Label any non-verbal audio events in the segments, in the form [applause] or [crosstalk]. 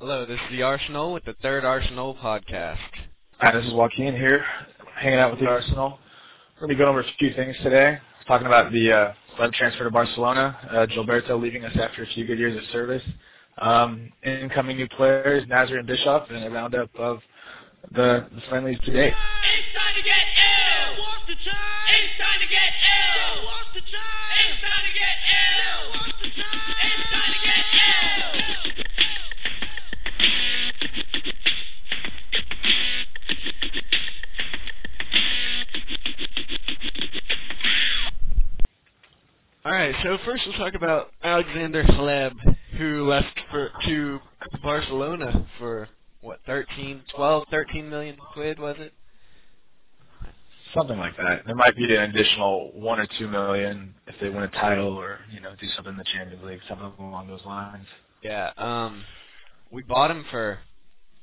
Hello, this is the Arsenal with the third Arsenal podcast. Hi, this is Joaquin here, hanging out with the Arsenal. We're going to be going over a few things today. Talking about the uh, Hleb transfer to Barcelona, uh, Gilberto leaving us after a few good years of service. Um, incoming new players, Nasri and Bischoff, and a roundup of the, the friendlies to date. It's time to get ill. What's the time? It's time to get ill. What's the time? It's time to get ill. What's the time? It's time to get ill. All right, so first we'll talk about Alexander Hleb, who left for to Barcelona for what 13, 12, 13 million quid was it? Something like that. There might be an additional one or two million if they win a title or you know do something in the Champions League, something along those lines. Yeah, um, we bought him for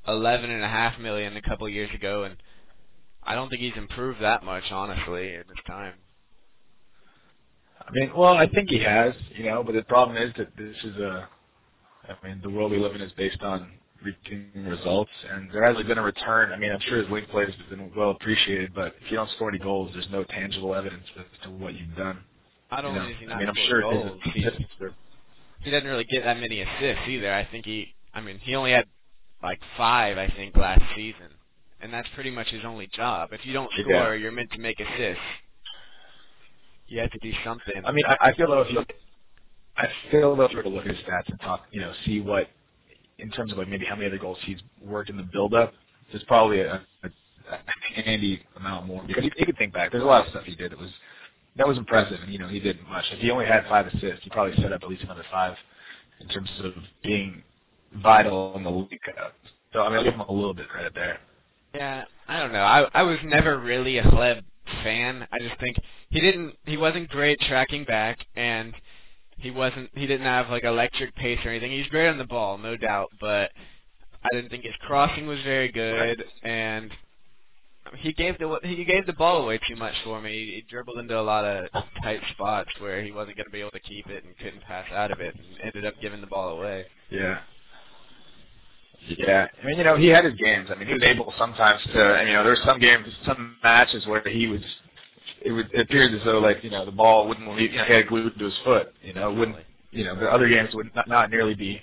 eleven and a half million a couple years ago, and I don't think he's improved that much, honestly, at this time. I mean, well, I think he has, you know, but the problem is that this is a, I mean, the world we live in is based on reaping results, and there hasn't been a return. I mean, I'm sure his wing plays have been well appreciated, but if you don't score any goals, there's no tangible evidence as to what you've done. Not You only know? does he I mean, I'm sure goals, he, he doesn't really get that many assists either. I think he, I mean, he only had like five, I think, last season, and that's pretty much his only job. If you don't Yeah. score, you're meant to make assists. You have to do something. I mean, I, I feel though if you look, I feel though if you were to look at his stats and talk, you know, see what in terms of like maybe how many other goals he's worked in the build-up, there's probably a, a, a handy amount more because you, you could think back. There's a lot of stuff he did that was that was impressive, and you know he did much. If he only had five assists, he probably set up at least another five in terms of being vital in the league. So I mean, I'll give him a little bit of credit there. Yeah, I don't know. I I was never really a Hleb fan. I just think he didn't he wasn't great tracking back and he wasn't he didn't have like electric pace or anything. He's great on the ball, no doubt, but I didn't think his crossing was very good and he gave the he gave the ball away too much for me. He dribbled into a lot of tight spots where he wasn't going to be able to keep it and couldn't pass out of it and ended up giving the ball away. Yeah. Yeah, I mean, you know, he had his games. I mean, he was able sometimes to, you know, there were some games, some matches where he was, it, would, it appeared as though like, you know, the ball wouldn't leave, you know, he had glued to his foot. You know, wouldn't, you know, the other games would not, not nearly be,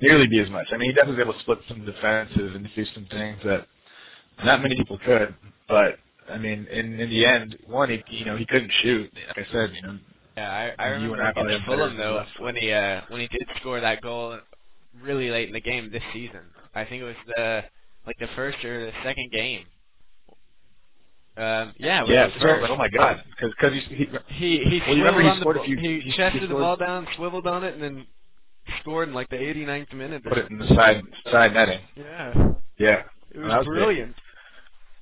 nearly be as much. I mean, he definitely was able to split some defenses and do some things that not many people could. But I mean, in in the end, one, he, you know, he couldn't shoot. Like I said, you know, Yeah, I, I remember against Fulham though when he uh when he did score that goal really late in the game this season. I think it was the like the first or the second game. Um, yeah, it was yeah, first. like, oh my God, because because he, he He he Well, you remember he on the scored a few- he, he- he chested the ball down, swiveled on it, and then scored in like the 89th minute. put it in the side side netting. Yeah, Yeah, it That was was big. brilliant.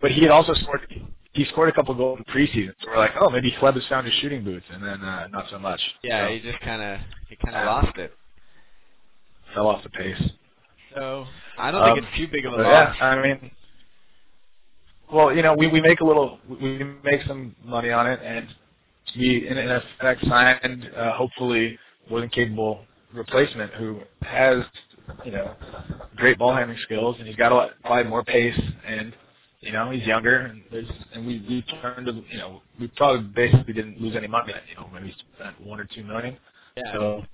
But he had also scored. He scored a couple goals in preseason. So we're like, oh, maybe Hleb has found his shooting boots, and then uh, not so much. Yeah, so, he just kind of he kind of lost it. fell off the pace. So I don't Um, think it's too big of a loss. yeah, I mean, well, you know, we we make a little, we make some money on it, and we in, in effect signed, uh, hopefully, more than capable replacement who has, you know, great ball handling skills, and he's got a lot, probably more pace, and you know, he's younger, and there's, and we we turned, to, you know, we probably basically didn't lose any money, you know, maybe spent one or two million. Yeah. So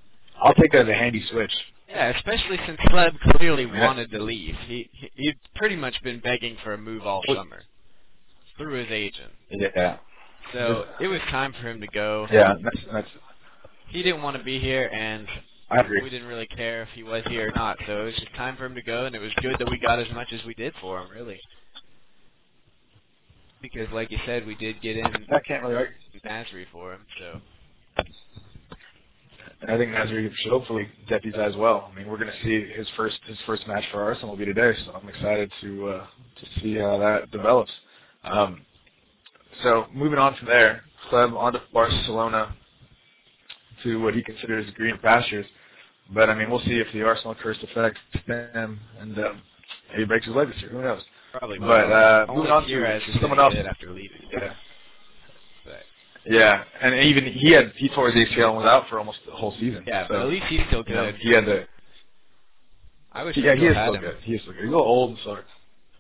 I'll take that as a handy switch. Yeah, especially since Hleb clearly wanted to leave. He, he he'd pretty much been begging for a move all summer through his agent. Yeah, So it was time for him to go. yeah, that's that's. He didn't want to be here, and I agree. we didn't really care if he was here or not. So it was just time for him to go, and it was good that we got as much as we did for him, really. Because, like you said, we did get in I can't really. Nasri for him. So And I think Nasri should hopefully deputize well. I mean, we're going to see his first his first match for Arsenal will be today, so I'm excited to uh, to see how that develops. Um, so moving on from there, Hleb on to Barcelona to what he considers green pastures. But I mean, we'll see if the Arsenal curse affects him and um, maybe breaks his leg this year. Who knows? probably. But, uh, moving on to someone else. after leaving. Yeah. Yeah, and even he had he tore his ACL and was out for almost the whole season. yeah, so, but at least he's still you know, good. he had the I wish Yeah, he is him. good. He is so good. He's a little old and so.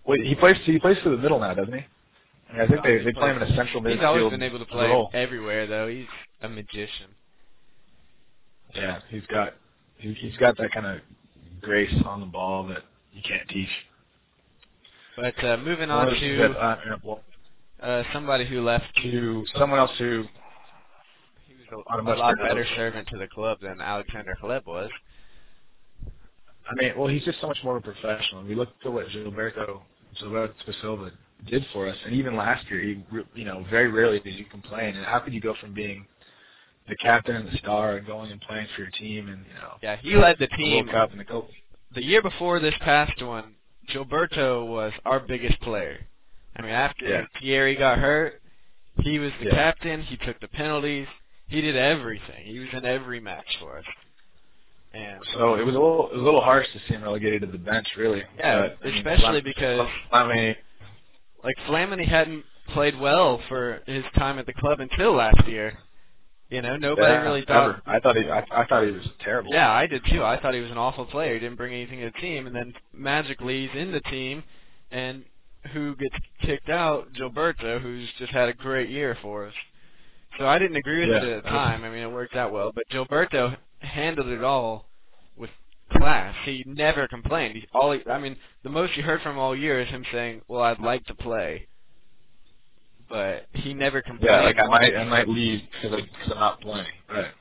Wait, he plays. He plays for the middle now, doesn't he? I, mean, I think they they play him in a central midfield. He's always been able to play role. everywhere, though. He's a magician. Yeah, he's got he, he's got that kind of grace on the ball that you can't teach. But uh, moving on the things to that, uh, well, uh, somebody who left, to someone else who he was a, a lot better servant to the club than Alexander Hleb was. I mean, well, he's just so much more of a professional. We look at what Gilberto Gilberto Silva did for us, and even last year, he, you know, very rarely did you complain. And how could you go from being the captain and the star and going and playing for your team and you know Yeah, he led the team. The The year before this past one, Gilberto was our biggest player. I mean, after Yeah. Thierry got hurt, he was the Yeah. captain. He took the penalties. He did everything. He was in every match for us. And So it was a little it was a little harsh to see him relegated to the bench, really. Yeah, But, I mean, especially because- Flamini, like Flamini hadn't played well for his time at the club until last year. You know, nobody yeah, really thought. ever. I thought he I, I thought he was terrible. Yeah, I did too. I thought he was an awful player. He didn't bring anything to the team, and then magically he's in the team, and who gets kicked out? Gilberto, who's just had a great year for us. So I didn't agree with Yeah, it at the time. I mean, it worked out well, but Gilberto handled it all with class. He never complained. He, all he, I mean, the most you heard from him all year is him saying, "Well, I'd like to play," but he never complained. Yeah, like I might I might leave because I'm not playing. Right.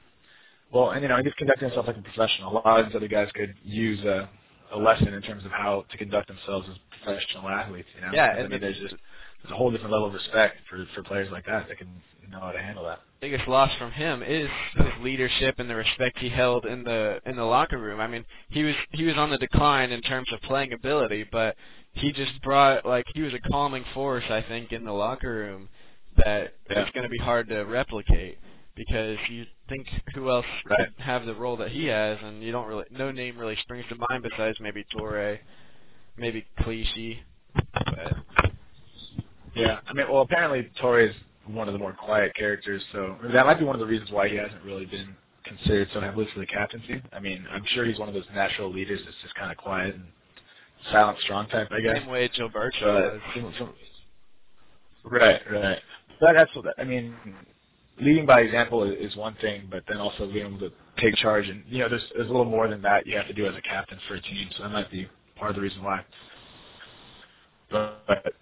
Well, and you know, he just conducting himself like a professional. A lot of these other guys could use a a lesson in terms of how to conduct themselves as professional athletes. You know. Yeah, I mean, there's just there's a whole different level of respect for for players like that that can know how to handle that. biggest loss from him is his leadership and the respect he held in the in the locker room. I mean, he was he was on the decline in terms of playing ability, but he just brought like he was a calming force, I think, in the locker room that Yeah. is going to be hard to replicate because you think who else Right. could have the role that he has, and you don't really no name really springs to mind besides maybe Touré, maybe Clichy, but Yeah, I mean, well, apparently Touré is one of the more quiet characters, so that might be one of the reasons why he hasn't really been considered so heavily for the captaincy. I mean, I'm sure he's one of those natural leaders that's just kind of quiet and silent, strong type, I guess. same way Gilberto was. right, right. But that's what I mean. Leading by example is, one thing, but then also being able to take charge, and you know, there's there's a little more than that you have to do as a captain for a team. So that might be part of the reason why. But, but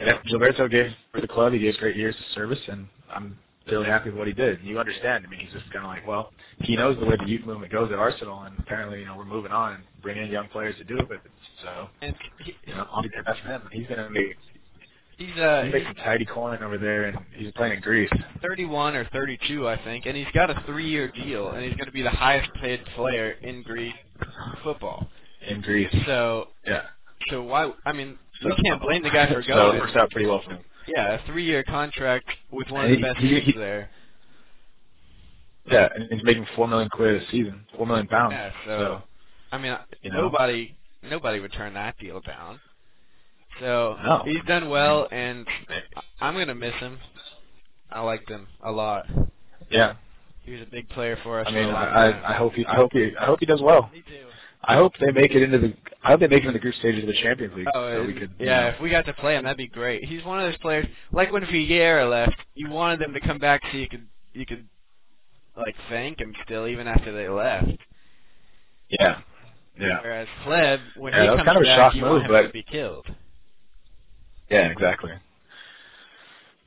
yeah, Gilberto gave for the club. He gave great years of service, and I'm really happy with what he did. You understand? I mean, he's just kind of like, well, he knows the way the youth movement goes at Arsenal, and apparently, you know, we're moving on and bringing in young players to do it. So, And he, you know, I'll be the best for him. He's gonna make he's uh he makes some tidy coin over there, and he's playing in Greece. 31 or 32, I think, and he's got a three-year deal, and he's going to be the highest-paid player in Greek football. In Greece, So, yeah. so why? I mean, we can't blame the guy for going. So it works out pretty well for him. Yeah, a three-year contract with one of the best he- teams there. Yeah, and he's making four million quid a season, four million pounds. Yeah, so, so I mean, you know. nobody, nobody would turn that deal down. So No. he's done well, and I'm going to miss him. I liked him a lot. yeah. He was a big player for us. I for mean, a long I, time. I I hope he I hope he I hope he does well. Me too. I hope they make it into the I hope they make it into the group stages of the Champions League. Oh, so we could, you yeah. know, If we got to play him, that'd be great. He's one of those players, like when Vieira left. You wanted them to come back so you could you could like thank him still, even after they left. yeah, yeah, Whereas Hleb, when Yeah, he that was comes kind of a back, shock you move, want him but- to be killed. Yeah, exactly.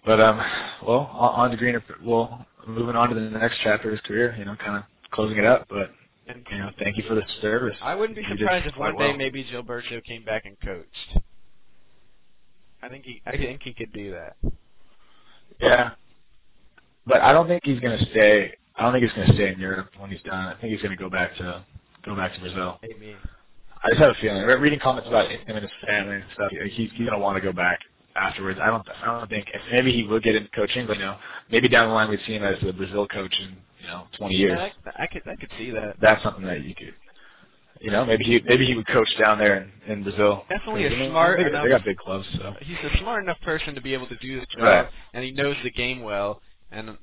But um, well, on, on to greener. Well, moving on to the next chapter of his career. You know, kind of closing it up. But you know, thank you for the service. I wouldn't be surprised if one day well. maybe Gilberto came back and coached. I think he I think he could do that. Yeah. But I don't think he's going to stay. I don't think he's going to stay in Europe when he's done. I think he's going to go back to go back to Brazil. Maybe. I just have a feeling. Re- Reading comments about him and his family and stuff, he's he's to want to go back afterwards. I don't. I don't think. Maybe he will get into coaching, but you know, maybe down the line we see him as the Brazil coach in you know 20 years. Yeah, I, I could I could see that. That's something that you could. You know, maybe he maybe he would coach down there in, in Brazil. Definitely a smart They, enough- they got big clubs, so. He's a smart enough person to be able to do the job, Right. and he knows the game well, and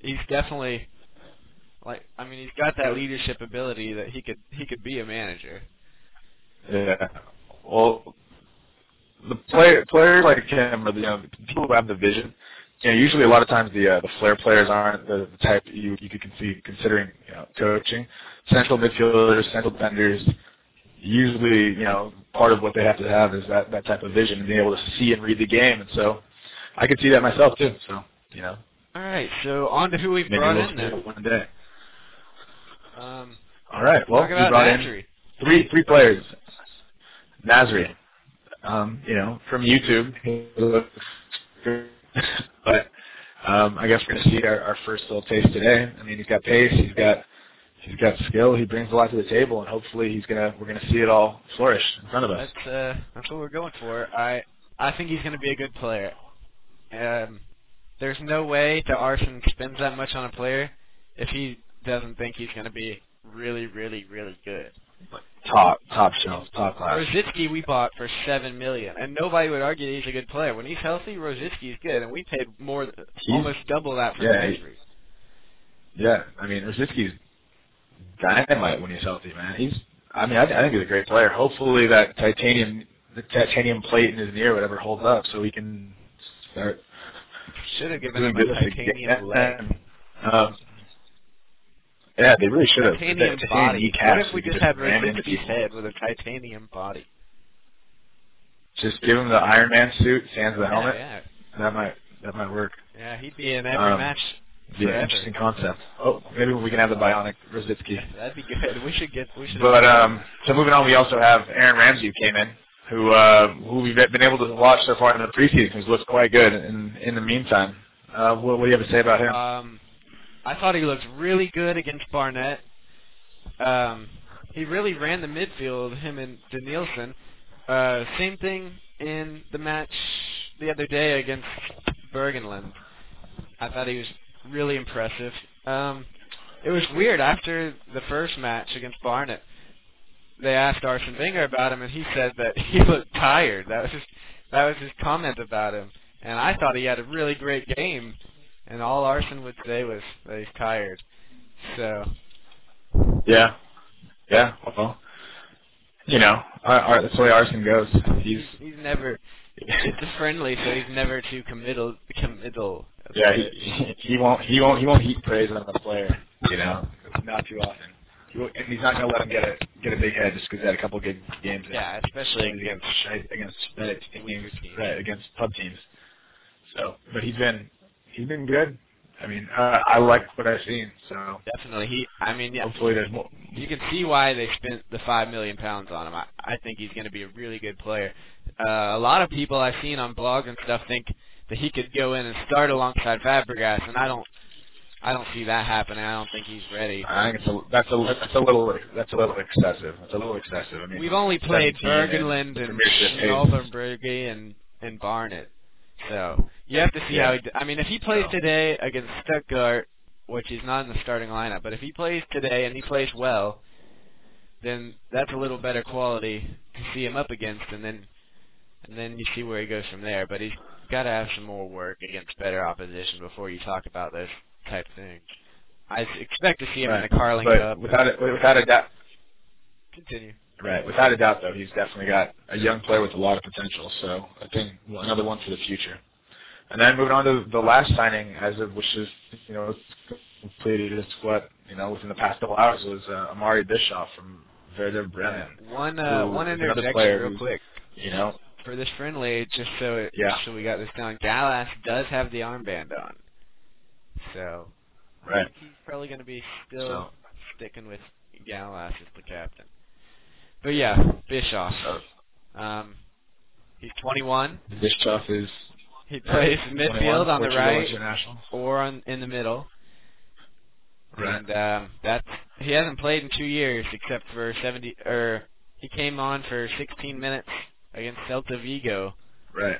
he's definitely like I mean he's got that leadership ability that he could he could be a manager. Yeah. Well, the player players like him, or the, you know, people who have the vision. You know, usually a lot of times the uh, the flair players aren't the, the type you you could see considering you know coaching. Central midfielders, central defenders. Usually, you know, part of what they have to have is that that type of vision and being able to see and read the game. And so, I could see that myself too. So, you know, All right, so on to who we maybe brought in then. one day. Um, All right. Well, we brought in three three players. Nasri, um, you know, from YouTube, but um, I guess we're gonna see our, our first little taste today. I mean, he's got pace, he's got he's got skill, he brings a lot to the table, and hopefully he's gonna we're gonna see it all flourish in front of us. That's uh, that's what we're going for. I I think he's going to be a good player. Um, there's no way that Arsene spends that much on a player if he doesn't think he's going to be really, really, really good. Top top shelf, top class. Rosicky we bought for seven million, and nobody would argue he's a good player. When he's healthy, Rosicky's good, and we paid more, He's- almost double that for yeah, Yeah, I mean, Rosicky's dynamite when he's healthy, man. He's, I mean, I, I think he's a great player. Hopefully that titanium, the titanium plate in his ear, whatever, holds up so he can start Should have given him a titanium leg. Um, yeah, they really should have. Titanium That body. What if we he just had ram into Rosicky's head with a titanium body? Just give him the Iron Man suit, sans the Yeah, helmet. yeah, That might that might work. yeah. He'd be in every Um, match. Be an interesting concept. Oh, maybe we can have the bionic Rosicky. [laughs] That'd be good. We should get. We should. But um, so moving on, we also have Aaron Ramsey who came in, who uh, who we've been able to watch so far in the preseason, who's looked quite good. In in the meantime, uh, what, what do you have to say about him? Um, I thought he looked really good against Barnet. Um, he really ran the midfield, him and Denilson. Uh, same thing in the match the other day against Burgenland. I thought he was really impressive. Um, it was weird after the first match against Barnet. They asked Arsene Wenger about him, and he said that [laughs] he looked tired. That was his, that was his comment about him. And I thought he had a really great game, and all Arsene would say was that he's tired. So yeah, yeah. Well, you know, our, our, that's the way Arsene goes. He's he's never. It's friendly, so he's never too committal. Committal. yeah. He, he won't he won't he won't heap praise on the player. You know, not too often. He won't, and he's not gonna let him get a get a big head just because he had a couple good games. yeah, especially against against against teams. right? Against pub teams. So, but he's been he's been good. I mean, uh, I like what I've seen. So definitely he. I mean, yeah, hopefully there's more. you can see why they spent the five million pounds on him. I, I think he's going to be a really good player. Uh, a lot of people I've seen on blogs and stuff think that he could go in and start alongside Fabregas, and I don't. I don't see that happening. I don't think he's ready. I think it's a, that's a that's a little that's a little excessive. That's a little excessive. I mean, We've only played 17 and Burgenland and Premiership pace. And and Barnet. So you have to see Yeah. how he. d- I mean, if he plays So- today against Stuttgart, which he's not in the starting lineup, but if he plays today and he plays well, then that's a little better quality to see him up against, and then and then you see where he goes from there. But he's got to have some more work against better opposition before you talk about those type things. I expect to see him in the Carling but Cup. without a, without a doubt, Continue. Right? Without a doubt, though, he's definitely got a young player with a lot of potential. So I think another one for the future. And then moving on to the last signing, as of which is you know completed just what you know within the past couple hours was uh, Amaury Bischoff from Werder Bremen. One uh, one interjection real quick. You know, for this friendly, just so it, Yeah. so we got this down. Gallas does have the armband on, so I Right. think he's probably going to be still So- sticking with Gallas as the captain. But yeah, Bischoff. Um, he's 21. Bischoff is He plays 21, midfield on the right or on in the middle. Right. And um, that's he hasn't played in two years except for 70 or he came on for 16 minutes against Celta Vigo. Right.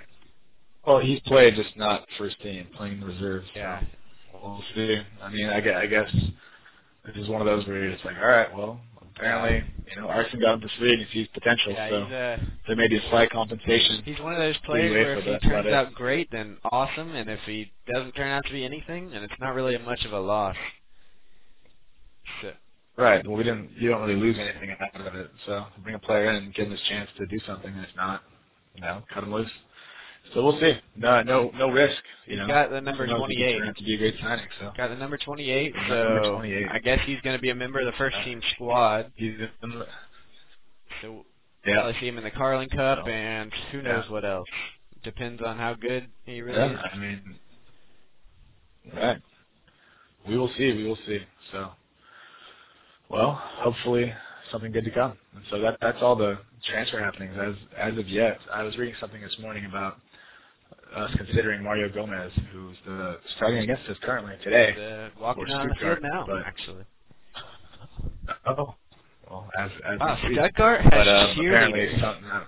Well, he's played just not first team, playing the reserves. so Yeah. We'll see. I mean, I guess, I guess this is one of those where you're just like, all right, well, apparently, you know, Arsene got him to three and he sees potential, Yeah, so he's there may be a slight compensation. He's one of those players where if he that's turns out great, then awesome, and if he doesn't turn out to be anything, then it's not really much of a loss. So, Right. Well, we didn't. You don't really lose anything out of it. So bring a player in and give him his chance to do something. And if not, you know, cut him loose. So we'll see. No, no, no risk. You know, got the number knows, 28. out to be a great signing. So Got the number 28, so number 28. I guess he's going to be a member of the first team squad. he's So yeah. probably see him in the Carling Cup, So, and who knows yeah. what else. Depends on how good he really Yeah, is. I mean, right. We will see. We will see. So, well, hopefully something good to come. And so that that's all the transfer happenings as as of yet. I was reading something this morning about us considering Mario Gomez, who's the starting against us currently today. Uh, walking on the field now, but- actually. [laughs] Oh, well, as as Wow. Stuttgart has but um, apparently cheerleaders. something. Uh,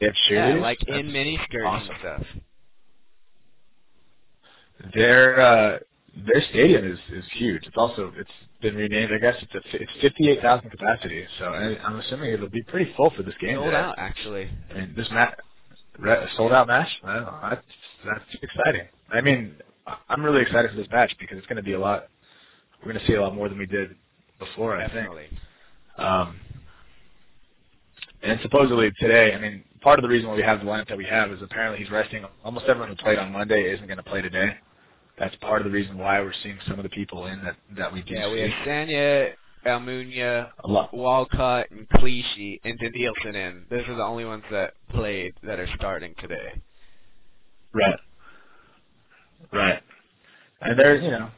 they have Yeah, like in That's mini skirts awesome. and stuff. Their uh, their stadium is is huge. It's also it's been renamed. I guess it's a it's fifty eight thousand capacity. So I, I'm assuming it'll be pretty full for this game. Sold out, actually. I mean, this match re- sold out match. Wow, that's that's exciting. I mean, I'm really excited for this match because it's going to be a lot. We're going to see a lot more than we did before. I think. Definitely. Um, and supposedly today, I mean, part of the reason why we have the lineup that we have is apparently he's resting. Almost everyone who played on Monday isn't going to play today. That's part of the reason why we're seeing some of the people in that that we do Yeah, we see. have Sanya, Almunia. Walcott, and Clichy, and Denilson in. Those are the only ones that played that are starting today. Right. Right. And there's, you know,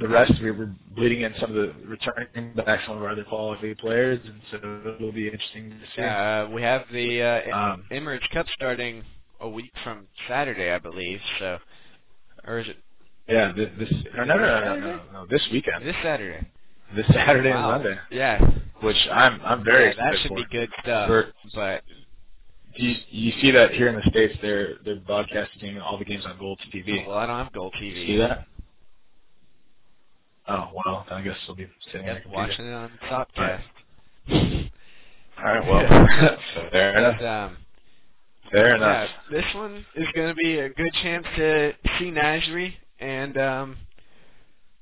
the rest we were bleeding in some of the returning back some of our other quality players, and so it'll be interesting to see. Uh, we have the uh, Um, Emirates Cup starting a week from Saturday, I believe. So, or is it Yeah, this, this no, no, no, no, no, this weekend, this Saturday? this Saturday Wow. and Sunday, Yeah, which I'm I'm very yeah, excited that should for. be good stuff. For- but Do you, you see that here in the states? They're they're broadcasting all the games on Gold TV. well, I don't have GolTV. see that? Oh well, I guess we'll be sitting Yep, computer. watching it on SopCast. All right, well, [laughs] fair enough. But, um, Fair yeah, enough. this one is going to be a good chance to see Nasri, and um,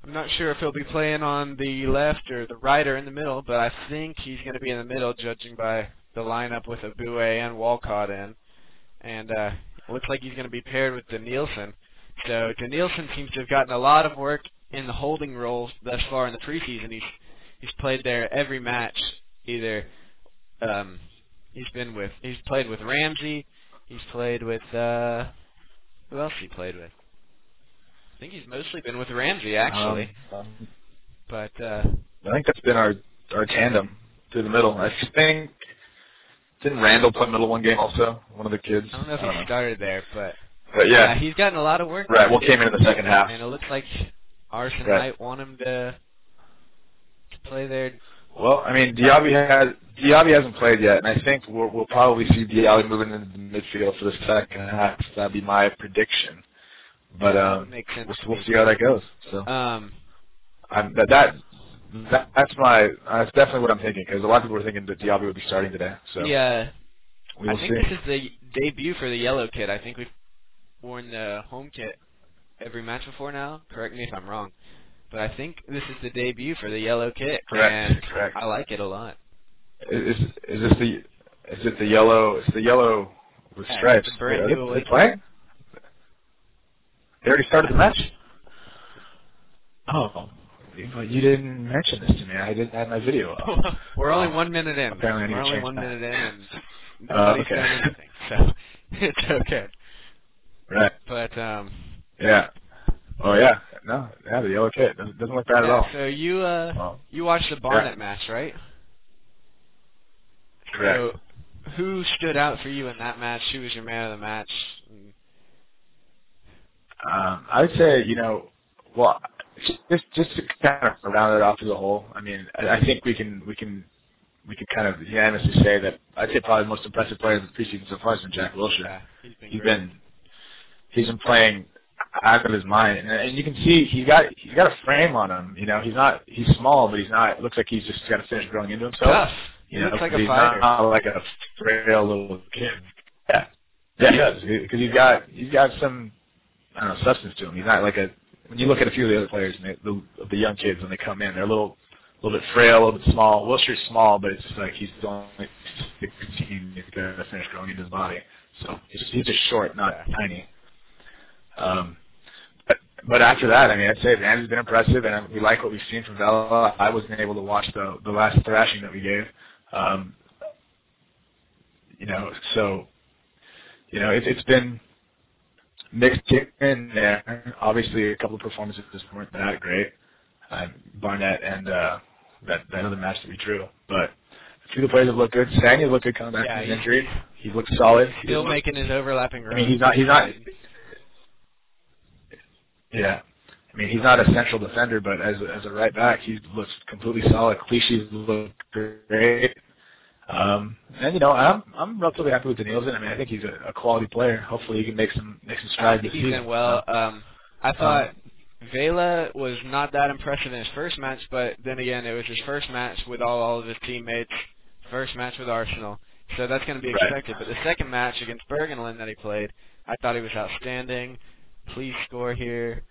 I'm not sure if he'll be playing on the left or the right or in the middle, but I think he's going to be in the middle, judging by the lineup with Eboué and Walcott in, and uh, looks like he's going to be paired with Denilson. So Denilson seems to have gotten a lot of work in the holding role thus far in the preseason. He's he's played there every match. Either um, he's been with he's played with Ramsey, he's played with uh, who else he played with? I think he's mostly been with Ramsey actually, Um, but uh, I think that's been our our tandem through the middle. I think didn't Randall play middle one game also? One of the kids. I don't know if he started there, but But yeah, yeah, he's gotten a lot of work. right. Well, came in in the second half. and it looks like Arsene Right. might want him to to play there. Well, I mean, Diaby has Diaby hasn't played yet, and I think we'll, we'll probably see Diaby moving into the midfield for the second half. That'd be my prediction. But um, we'll, we'll see how that goes. So Um, I'm, that, that that that's my that's definitely what I'm thinking because a lot of people were thinking that Diaby would be starting today. So yeah, we I think see. this is the debut for the yellow kit. I think we've worn the home kit every match before now. Correct me if I'm wrong, but I think this is the debut for the yellow kit, Correct, and correct. I like it a lot. Is is this the is it the yellow? It's the yellow with Yeah, stripes. it's a brand Wait, new they, they playing? They already started the match. Oh, you you didn't mention this to me. I didn't have my video up. [laughs] We're only one minute in. Apparently We're only one that. minute in, and [laughs] Uh, okay. done anything, so [laughs] it's okay. Right. But um, Yeah. Oh yeah. No. Yeah. The yellow kit doesn't, doesn't look bad at all. so you uh, Oh, you watched the Barnet match, right? correct. So, who stood out for you in that match? Who was your man of the match? Um, I would say, you know, well, just just to kind of round it off as a whole. I mean, I, I think we can we can we can kind of unanimously say that I'd say probably the most impressive player of the preseason so far has been Jack Wilshere. Yeah, he's been He's great. been he's been playing out of his mind, and, and you can see he's got he's got a frame on him. You know, he's not he's small, but he's not. It looks like he's just got to finish growing into himself. tough. He You know, looks like a he's fighter. not like a frail little kid. Yeah, yeah, he does because he's got he's got some I don't know substance to him. He's not like a when you look at a few of the other players, and they, the the young kids when they come in, they're a little a little bit frail, a little bit small. Wilshere's small, but it's just like he's only 16. He's going to finish growing into his body, so he's just, he's just short, not tiny. Um, but but after that, I mean, I'd say Vans been impressive, and we like what we've seen from Vela. I wasn't able to watch the the last thrashing that we gave. Um, you know, so you know, it, it's been mixed and there. Obviously, a couple of performances weren't that great. Uh, Barnet and uh, that that other match that we drew, but a few of the players have looked good. Sanya looked good coming back Yeah, from his injury. He looked solid. He Still looked- making his overlapping I mean, he's not. He's not. Yeah. I mean, he's not a central defender, but as a, as a right back, he looks completely solid. Clichy looked great. Um, and you know, I'm I'm relatively happy with Denilson. I mean, I think he's a, a quality player. Hopefully, he can make some make some I strides think this he's season. done well. Um, I thought Vela was not that impressive in his first match, but then again, it was his first match with all, all of his teammates, first match with Arsenal, so that's going to be Right. expected. But the second match against Burgenland that he played, I thought he was outstanding. Please score here.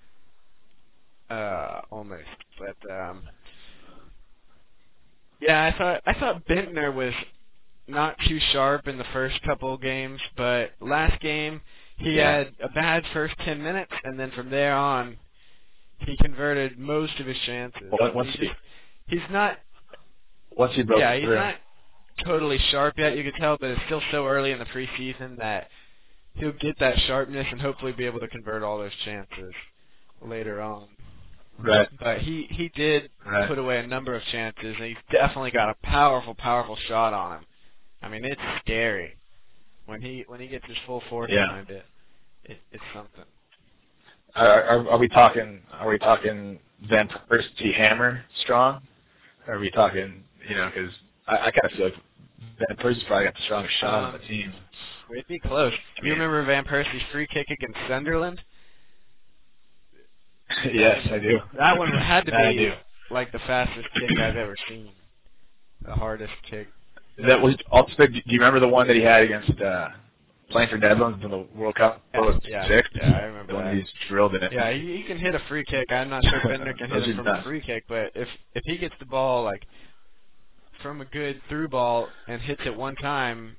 Uh, almost, but um, yeah, I thought I thought Bendtner was not too sharp in the first couple of games, but last game he Yeah. had a bad first 10 minutes, and then from there on, he converted most of his chances. Well, once He's he- just- he's not, once he broke yeah, he's through, not totally sharp yet, you could tell, but it's still so early in the preseason that he'll get that sharpness and hopefully be able to convert all those chances later on. Right, But he he did right. put away a number of chances, and he's definitely got a powerful, powerful shot on him. I mean, it's scary when he when he gets his full force Yeah. behind it. it. It's something. Are, are, are we talking? Are we talking Van Persie Hammer strong? Or are we talking? You know, because I, I kind of feel like Van Persie's probably got the strongest shot on the um, team. It'd be close. Do you remember Van Persie's free kick against Sunderland? [laughs] yes, I do. That one had to That [laughs] I be do. like the fastest kick I've ever seen. The hardest kick. That was also. Do you remember the one that he had against uh, playing for Netherlands in the World Cup? Yeah, yeah, six. yeah, I remember the one that. he's drilled in it. Yeah, he, he can hit a free kick. I'm not sure Bendtner can [laughs] hit it from a free kick, but if if he gets the ball like from a good through ball and hits it one time,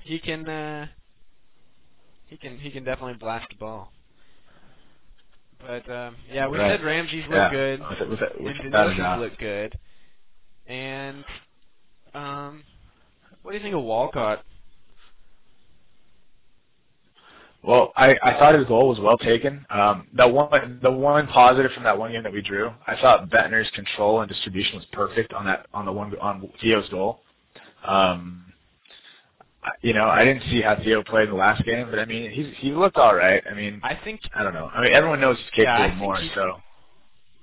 he can uh he can he can definitely blast the ball. But um yeah, we Right. said Ramsey's look yeah. good With, it- with, it- and with, without a Denilson's doubt. look good. And um what do you think of Walcott? Well, I, I thought his goal was well taken. Um, the one the one positive from that one game that we drew, I thought Bendtner's control and distribution was perfect on that on the one on Theo's goal. Um, you know, I didn't see how Theo played in the last game, but I mean, he's he looked all right. I mean, I think I don't know. I mean, everyone knows he's capable of more. So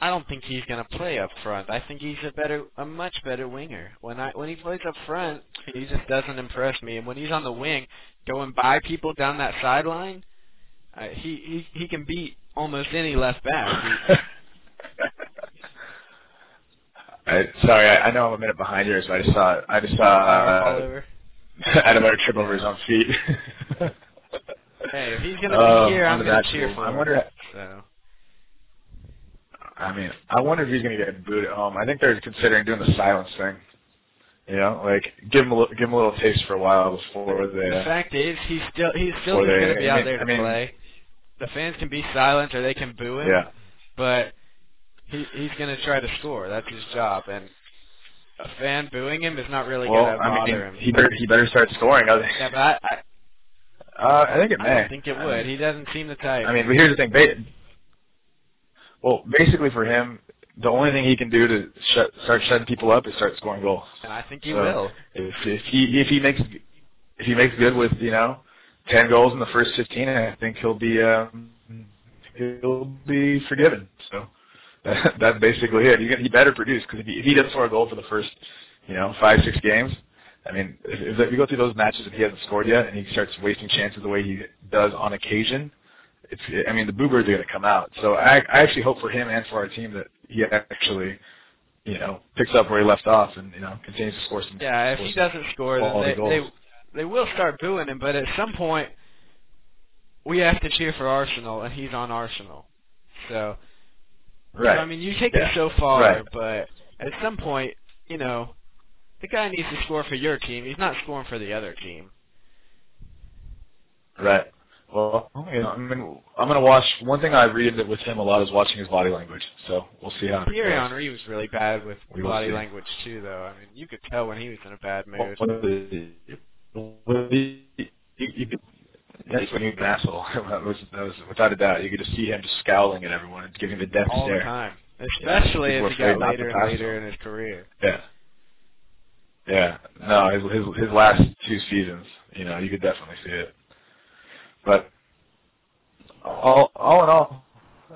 I don't think he's gonna play up front. I think he's a better, a much better winger. When I when he plays up front, he just doesn't impress me. And when he's on the wing, going by people down that sideline, uh, he he he can beat almost any left back. [laughs] [laughs] I, sorry, I, I know I'm a minute behind here, so I just saw I just saw uh, [laughs] Adebayor trip over his own feet. [laughs] Hey, if he's gonna be um, here, I'm onto gonna that cheer for I him. wonder. So I mean, I wonder if he's going to get booed at home. I think they're considering doing the silence thing. You know, like give him a little, give him a little taste for a while before they. the fact is, he's still he's still Or just they- gonna be I out mean- there to I mean- play. The fans can be silent or they can boo him. yeah, but he he's going to try to score. That's his job, and a fan booing him is not really well, going to I bother mean, him. he better he better start scoring. yeah, but I, I, Uh, I think it I may. don't think it I would. mean- He doesn't seem the type. I mean, but here's the thing. Ba- well, basically for him, the only thing he can do to shut, start shutting people up is start scoring goals. and I think he So, will. If, if he if he makes if he makes good with you know ten goals in the first fifteen, I think he'll be um, he'll be forgiven. So that, [laughs] that's basically it. He, he better produce because if he, if he doesn't score a goal for the first you know five six games, I mean if, if you go through those matches and he hasn't scored yet and he starts wasting chances the way he does on occasion. It's, I mean, the Boo Birds are going to come out. So I, I actually hope for him and for our team that he actually, you know, picks up where he left off and you know continues to score some. Yeah, if he doesn't score, then they, goals. they they will start booing him. But at some point, we have to cheer for Arsenal, and he's on Arsenal. So, Right. so I mean, you take Yeah. it so far, Right. but at some point, you know, the guy needs to score for your team. He's not scoring for the other team. Right. Well, you know, I mean, I'm gonna watch. One thing I read that with him a lot is watching his body language. So we'll see how. it Thierry. Henry was really bad with We body see. language too, though. I mean, you could tell when he was in a bad mood. Well, the- well, the- you, you could, that's when he was an asshole. [laughs] that, was, that was without a doubt. You could just see him just scowling at everyone and giving the death all the stare. time, especially people as he got later and later in his career. Yeah. Yeah. No, his his his last two seasons, you know, you could definitely see it. But all all in all,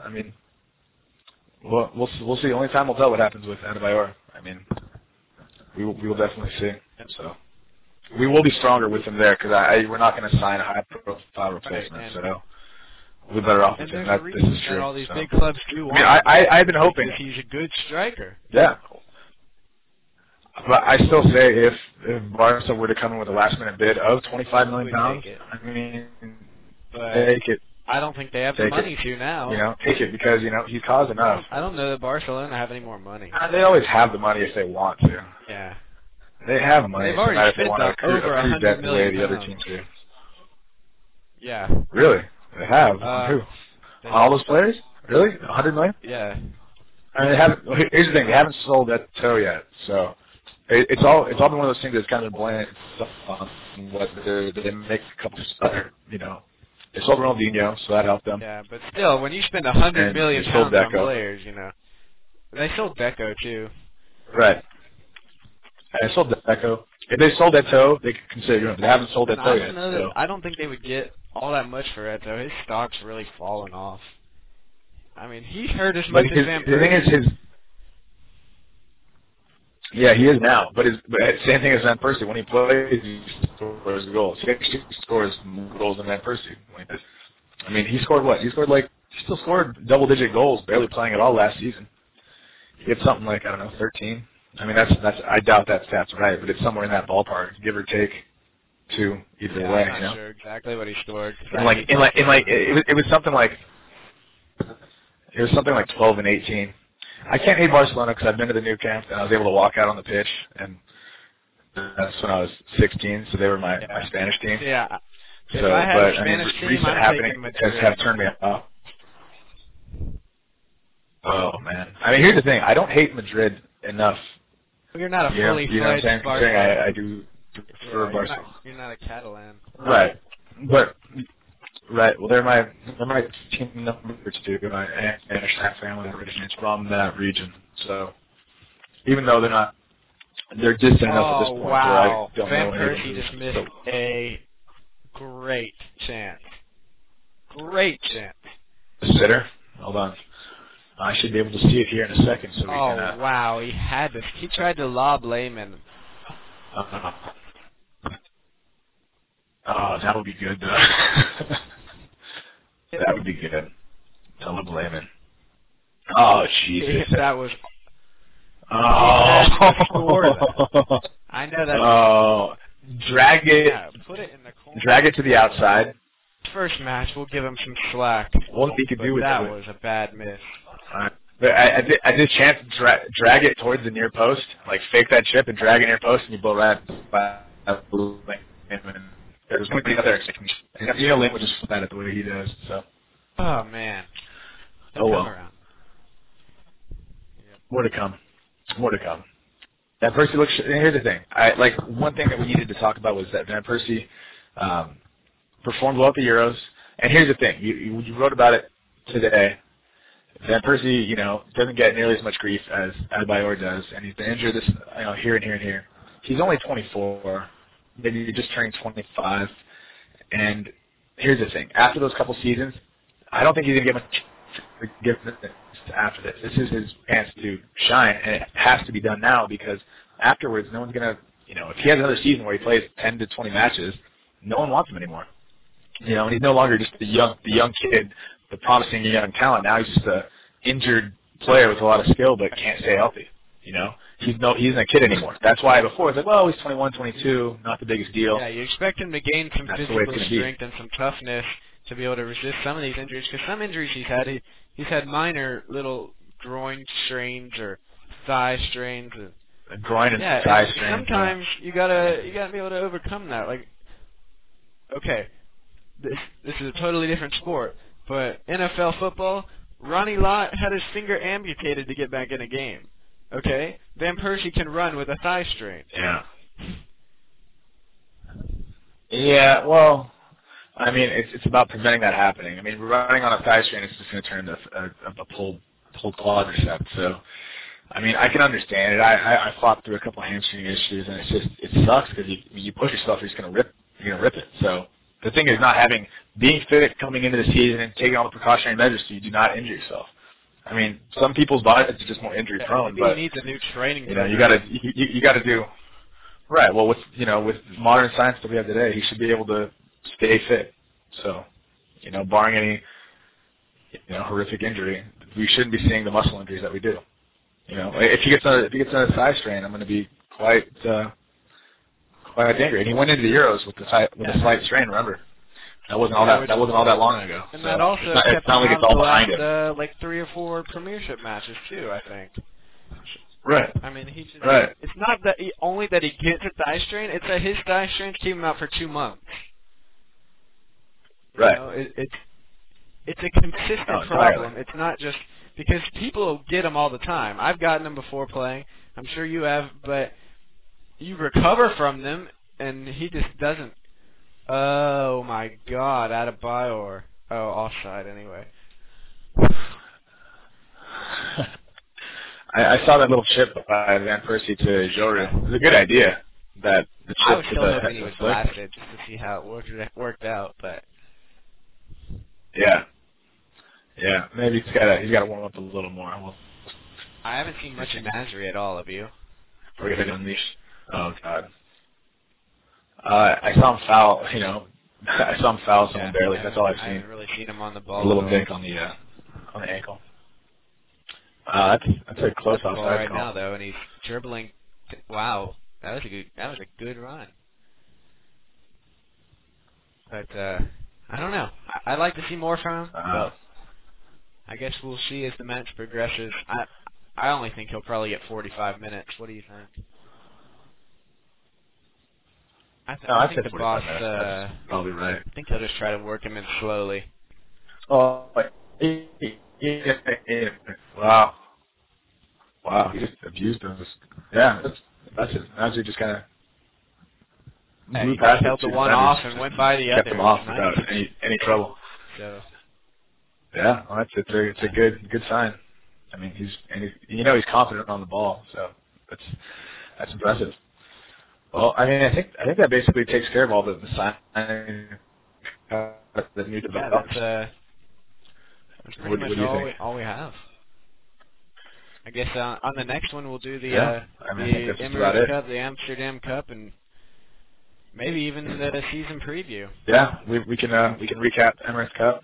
I mean, we'll we'll see- we'll see. Only time will tell what happens with Adebayor. I mean, we will, we will definitely see. So we will be stronger with him there because I, I we're not going to sign a high profile replacement. and- so be better off with him. That, this is true. all these so. big clubs do I mean, I, I I've been hoping. he's a good striker. Yeah. But I still say if if Barca were to come in with a last minute bid of twenty five million pounds. I mean But take it. I don't think they have the Take it. money to now. You know, take it because, you know, he's caused enough. I don't know that Barcelona have any more money. Uh, They always have the money if they want to. Yeah. They have money. They've already they spent up accrue, over accrue 100 debt the way the other teams do. Yeah. Really? They have? Uh, who? They- all those players? Really? A hundred million? Yeah. I mean, they haven't. Here's the thing: they haven't sold that toe yet, so it, it's all it's all been one of those things that's kind of bland on what they they make a couple of better. You know, they sold Ronaldinho, so that helped them. Yeah, but still, when you spend a hundred And million they pounds on players, you know, they sold Deco too. Right. And they sold Deco. If they sold Eto'o, they could consider. Know, they haven't sold Eto'o I yet. know so. I don't think they would get all that much for Eto'o. His stock's really fallen off. I mean, he's hurt as much his, as Van the thing is, his yeah, he is now. But his but same thing as Van Persie. When he plays, he scores goals. He actually scores more goals than Van Persie. He. I mean, he scored what? He scored like he still scored double-digit goals, barely playing at all last season. He had something like I don't know, 13. I mean, that's that's I doubt that stat's right, but it's somewhere in that ballpark, give or take two either yeah, way. I'm not you know? sure exactly what he scored. I like in like in like it was, it was something like it was something like 12 and 18. I can't hate Barcelona because I've been to the Nou Camp and I was able to walk out on the pitch and that's when I was 16, so they were my, my Spanish team. Yeah. If so, I had but a I mean, Spanish team, recent I'm happenings has, have turned me off. Oh man, I mean, here's the thing: I don't hate Madrid enough. You're not a know, fully you know what I'm fledged saying? Barca. I, I do Yeah, prefer you're, Barcelona. not, you're not a Catalan. Right. But right, well they're my they're my team number two. My Spanish half family originates from that region. So even though they're not they're distant enough at this Oh point wow! where I don't Van know Persie just missed so- a great chance. Great chance. a sitter. Hold on. I should be able to see it here in a second so we Oh can uh, wow! He had this. He tried to lob Lehmann. uh, Oh, that would be good though. [laughs] that would be good. Tell him Lehmann. Oh Jesus. that was. Oh. [laughs] [laughs] I know that. Oh, drag it, yeah, put it in the corner. drag it to the outside. First match, we'll give him some slack. What he could do with that it. was a bad miss. Alright. But I, I did, I did chance to dra- drag it towards the near post, like fake that chip and drag it near post, and you blow right by there's going to be other execution. You know, Lane would just flip at it the way he does. So Oh man. Oh, well. Around. more to come, more to come. Van Persie looks. Here's the thing. I like one thing that we needed to talk about was that Van Persie um, performed well at the Euros. And here's the thing. You, you you wrote about it today. Van Persie, you know, doesn't get nearly as much grief as Adebayor does, and he's been injured this, you know, here and here and here. He's only 24, maybe just turning 25. And here's the thing: after those couple seasons, I don't think he's gonna get much forgiveness after this. This is his chance to shine, and it has to be done now because afterwards, no one's gonna, you know, if he has another season where he plays 10 to 20 matches, no one wants him anymore. You know, and he's no longer just the young, the young kid, the promising young talent. Now he's just a injured player with a lot of skill but can't stay healthy. You know, he's no, he isn't a kid anymore. That's why before it's like, well, he's 21, 22, not the biggest deal. Yeah, you expect him to gain some That's the way it's physical gonna be. strength and some toughness to be able to resist some of these injuries. Because some injuries he's had, he, he's had minor little groin strains or thigh strains. And, A groin and yeah, thigh strain. sometimes you gotta you gotta be able to overcome that. Like, okay, this this is a totally different sport, but NFL football, Ronnie Lott had his finger amputated to get back in a game. Okay, Van Persie can run with a thigh strain. Yeah. Yeah, well, I mean, it's it's about preventing that happening. I mean, running on a thigh strain is just going to turn into a, a, a pulled pulled quadricep. So, I mean, I can understand it. I I, I fought through a couple of hamstring issues, and it's just it sucks because you you push yourself, you're just going to rip you're going to rip it. So the thing is not having being fit coming into the season and taking all the precautionary measures so you do not injure yourself. I mean, some people's bodies are just more injury prone, but he needs a new training. you know, you got to you, you, you got to do right. Well, with you know, with modern science that we have today, he should be able to stay fit. So, you know, barring any you know horrific injury, we shouldn't be seeing the muscle injuries that we do. You know, if he gets a if he gets a thigh strain, I'm going to be quite uh, quite angry. And he went into the Euros with the slight, with a slight strain. Remember, that wasn't all that that wasn't all that long ago. And so that also it's not, kept it's not like it's all behind him. uh, like three or four premiership matches too. I think. Right. I mean, he just, Right. It's not that he, only that he gets a thigh strain; it's that his thigh strains keep him out for two months. You Right. know, it, it's it's a consistent entirely. problem. It's not just because people get them all the time. I've gotten them before playing. I'm sure you have, but you recover from them, and he just doesn't. Oh my God! Adebayor. Oh, offside anyway. [laughs] I, I saw that little chip by Van Persie to Djourou. It was a good idea. That the chip I was still hoping he was flick. blasted just to see how it worked worked out, but Yeah. Yeah. Maybe he's got to he's got to warm up a little more. We'll I haven't seen much of Nasri at all. Have you? we're gonna unleash. Oh God. Uh, I saw him foul. You know, [laughs] I saw him foul someone barely. That's all I've I seen. haven't really seen him on the ball. A little dink on the uh, on the ankle. Uh, that's that's a close That's offside right call. now though, and he's dribbling. Wow, that was a good. That was a good run. But uh I don't know. I, I'd like to see more from him. Uh, I guess we'll see as the match progresses. I I only think he'll probably get 45 minutes. What do you think? I, th- no, I I'd think say the 45 boss. minutes. Uh, probably right. I think he'll just try to work him in slowly. Oh, like, he- he- he- he- wow. Wow, he just abused him. Yeah, that's that's it. Najee just kind of Hey, blew he past held two the one defenders, off and went by the kept other. him off It was nice. without any any trouble. So Yeah, well, that's it's a it's a good good sign. I mean, he's and he's, you know he's confident on the ball, so that's that's impressive. Well, I mean, I think I think that basically takes care of all the, the signing uh, the new yeah, developments. that's uh, that's pretty What- much what all think? we, all we have. I guess uh, on the next one we'll do the Yeah, uh, I mean, the that's just about Emirates. Cup, the Amsterdam Cup, and maybe even the season preview. Yeah, we we can uh, we can recap Emirates Cup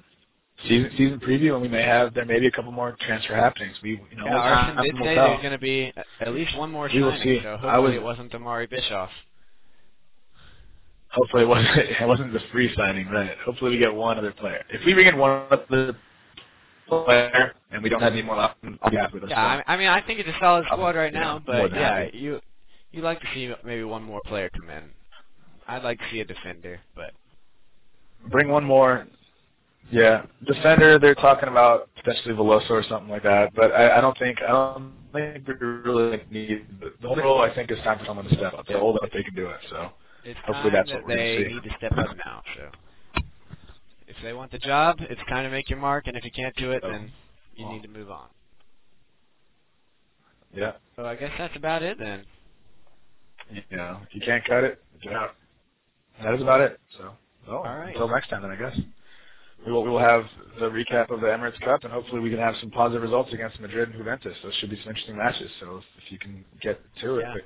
season season preview, and we may have there may be a couple more transfer happenings. We you know Yeah, Arsene did say there's going to be at least one more We will signing, see. so I was- it wasn't Amaury Bischoff. Hopefully it wasn't [laughs] it wasn't the free signing, right? Hopefully we get one other player. If we bring in one other player and we don't have any more left, I'll be happy with us. Yeah, I, I mean I think it's a solid squad right now, more but yeah, happy. you you like to see maybe one more player come in. I'd like to see a defender, but bring one more. Yeah, defender. They're talking about potentially Veloso or something like that, but I, I don't think I don't think we really need the, whole role. I think it's time for someone to step up. They're old enough they can do it. So it's Hopefully that's that what they need to step up now. So if they want the job, it's time to make your mark, and if you can't do it, then you need to move on. yeah, So I guess that's about it then. you know, if you can't cut it, get out. That is about it. So, well, All right. until next time, then I guess we will we will have the recap of the Emirates Cup, and hopefully we can have some positive results against Madrid and Juventus. Those should be some interesting matches. So if, if you can get to it. Yeah. you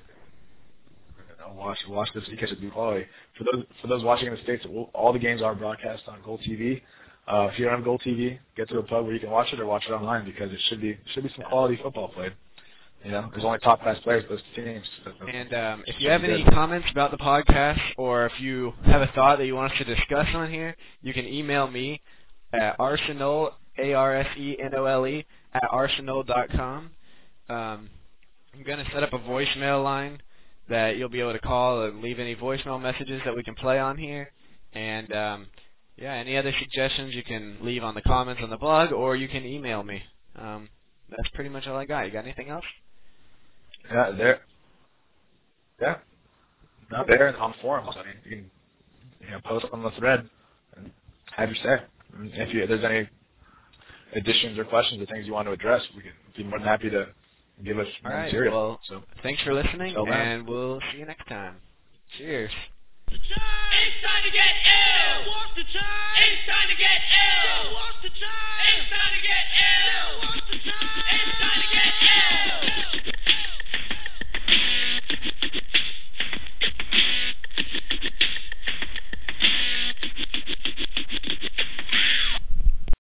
know, Watch watch this weekend should be quality. For those for those watching in the states, will, all the games are broadcast on GolTV. Uh, if you don't have GolTV, get to a pub where you can watch it or watch it online because it should be should be some quality football played. You know, there's only top class players those teams. So. And um, if you have any comments about the podcast, or if you have a thought that you want us to discuss on here, you can email me at arsenal a r s e n o l e at arsenal.com. Um, I'm gonna set up a voicemail line that you'll be able to call and leave any voicemail messages that we can play on here. And um, yeah, any other suggestions you can leave on the comments on the blog, or you can email me. Um, that's pretty much all I got. You got anything else? Yeah, there. yeah, not there on forums. I mean, you can you know post on the thread and have your say. And if, you, if there's any additions or questions or things you want to address, we can be more than happy to give us All right, material. Well, so thanks for listening, and we'll see you next time. Cheers. It's time to get ill. Walk the time. It's time to get ill. Walk the time. It's time to get ill. Walk the time. It's time to get ill.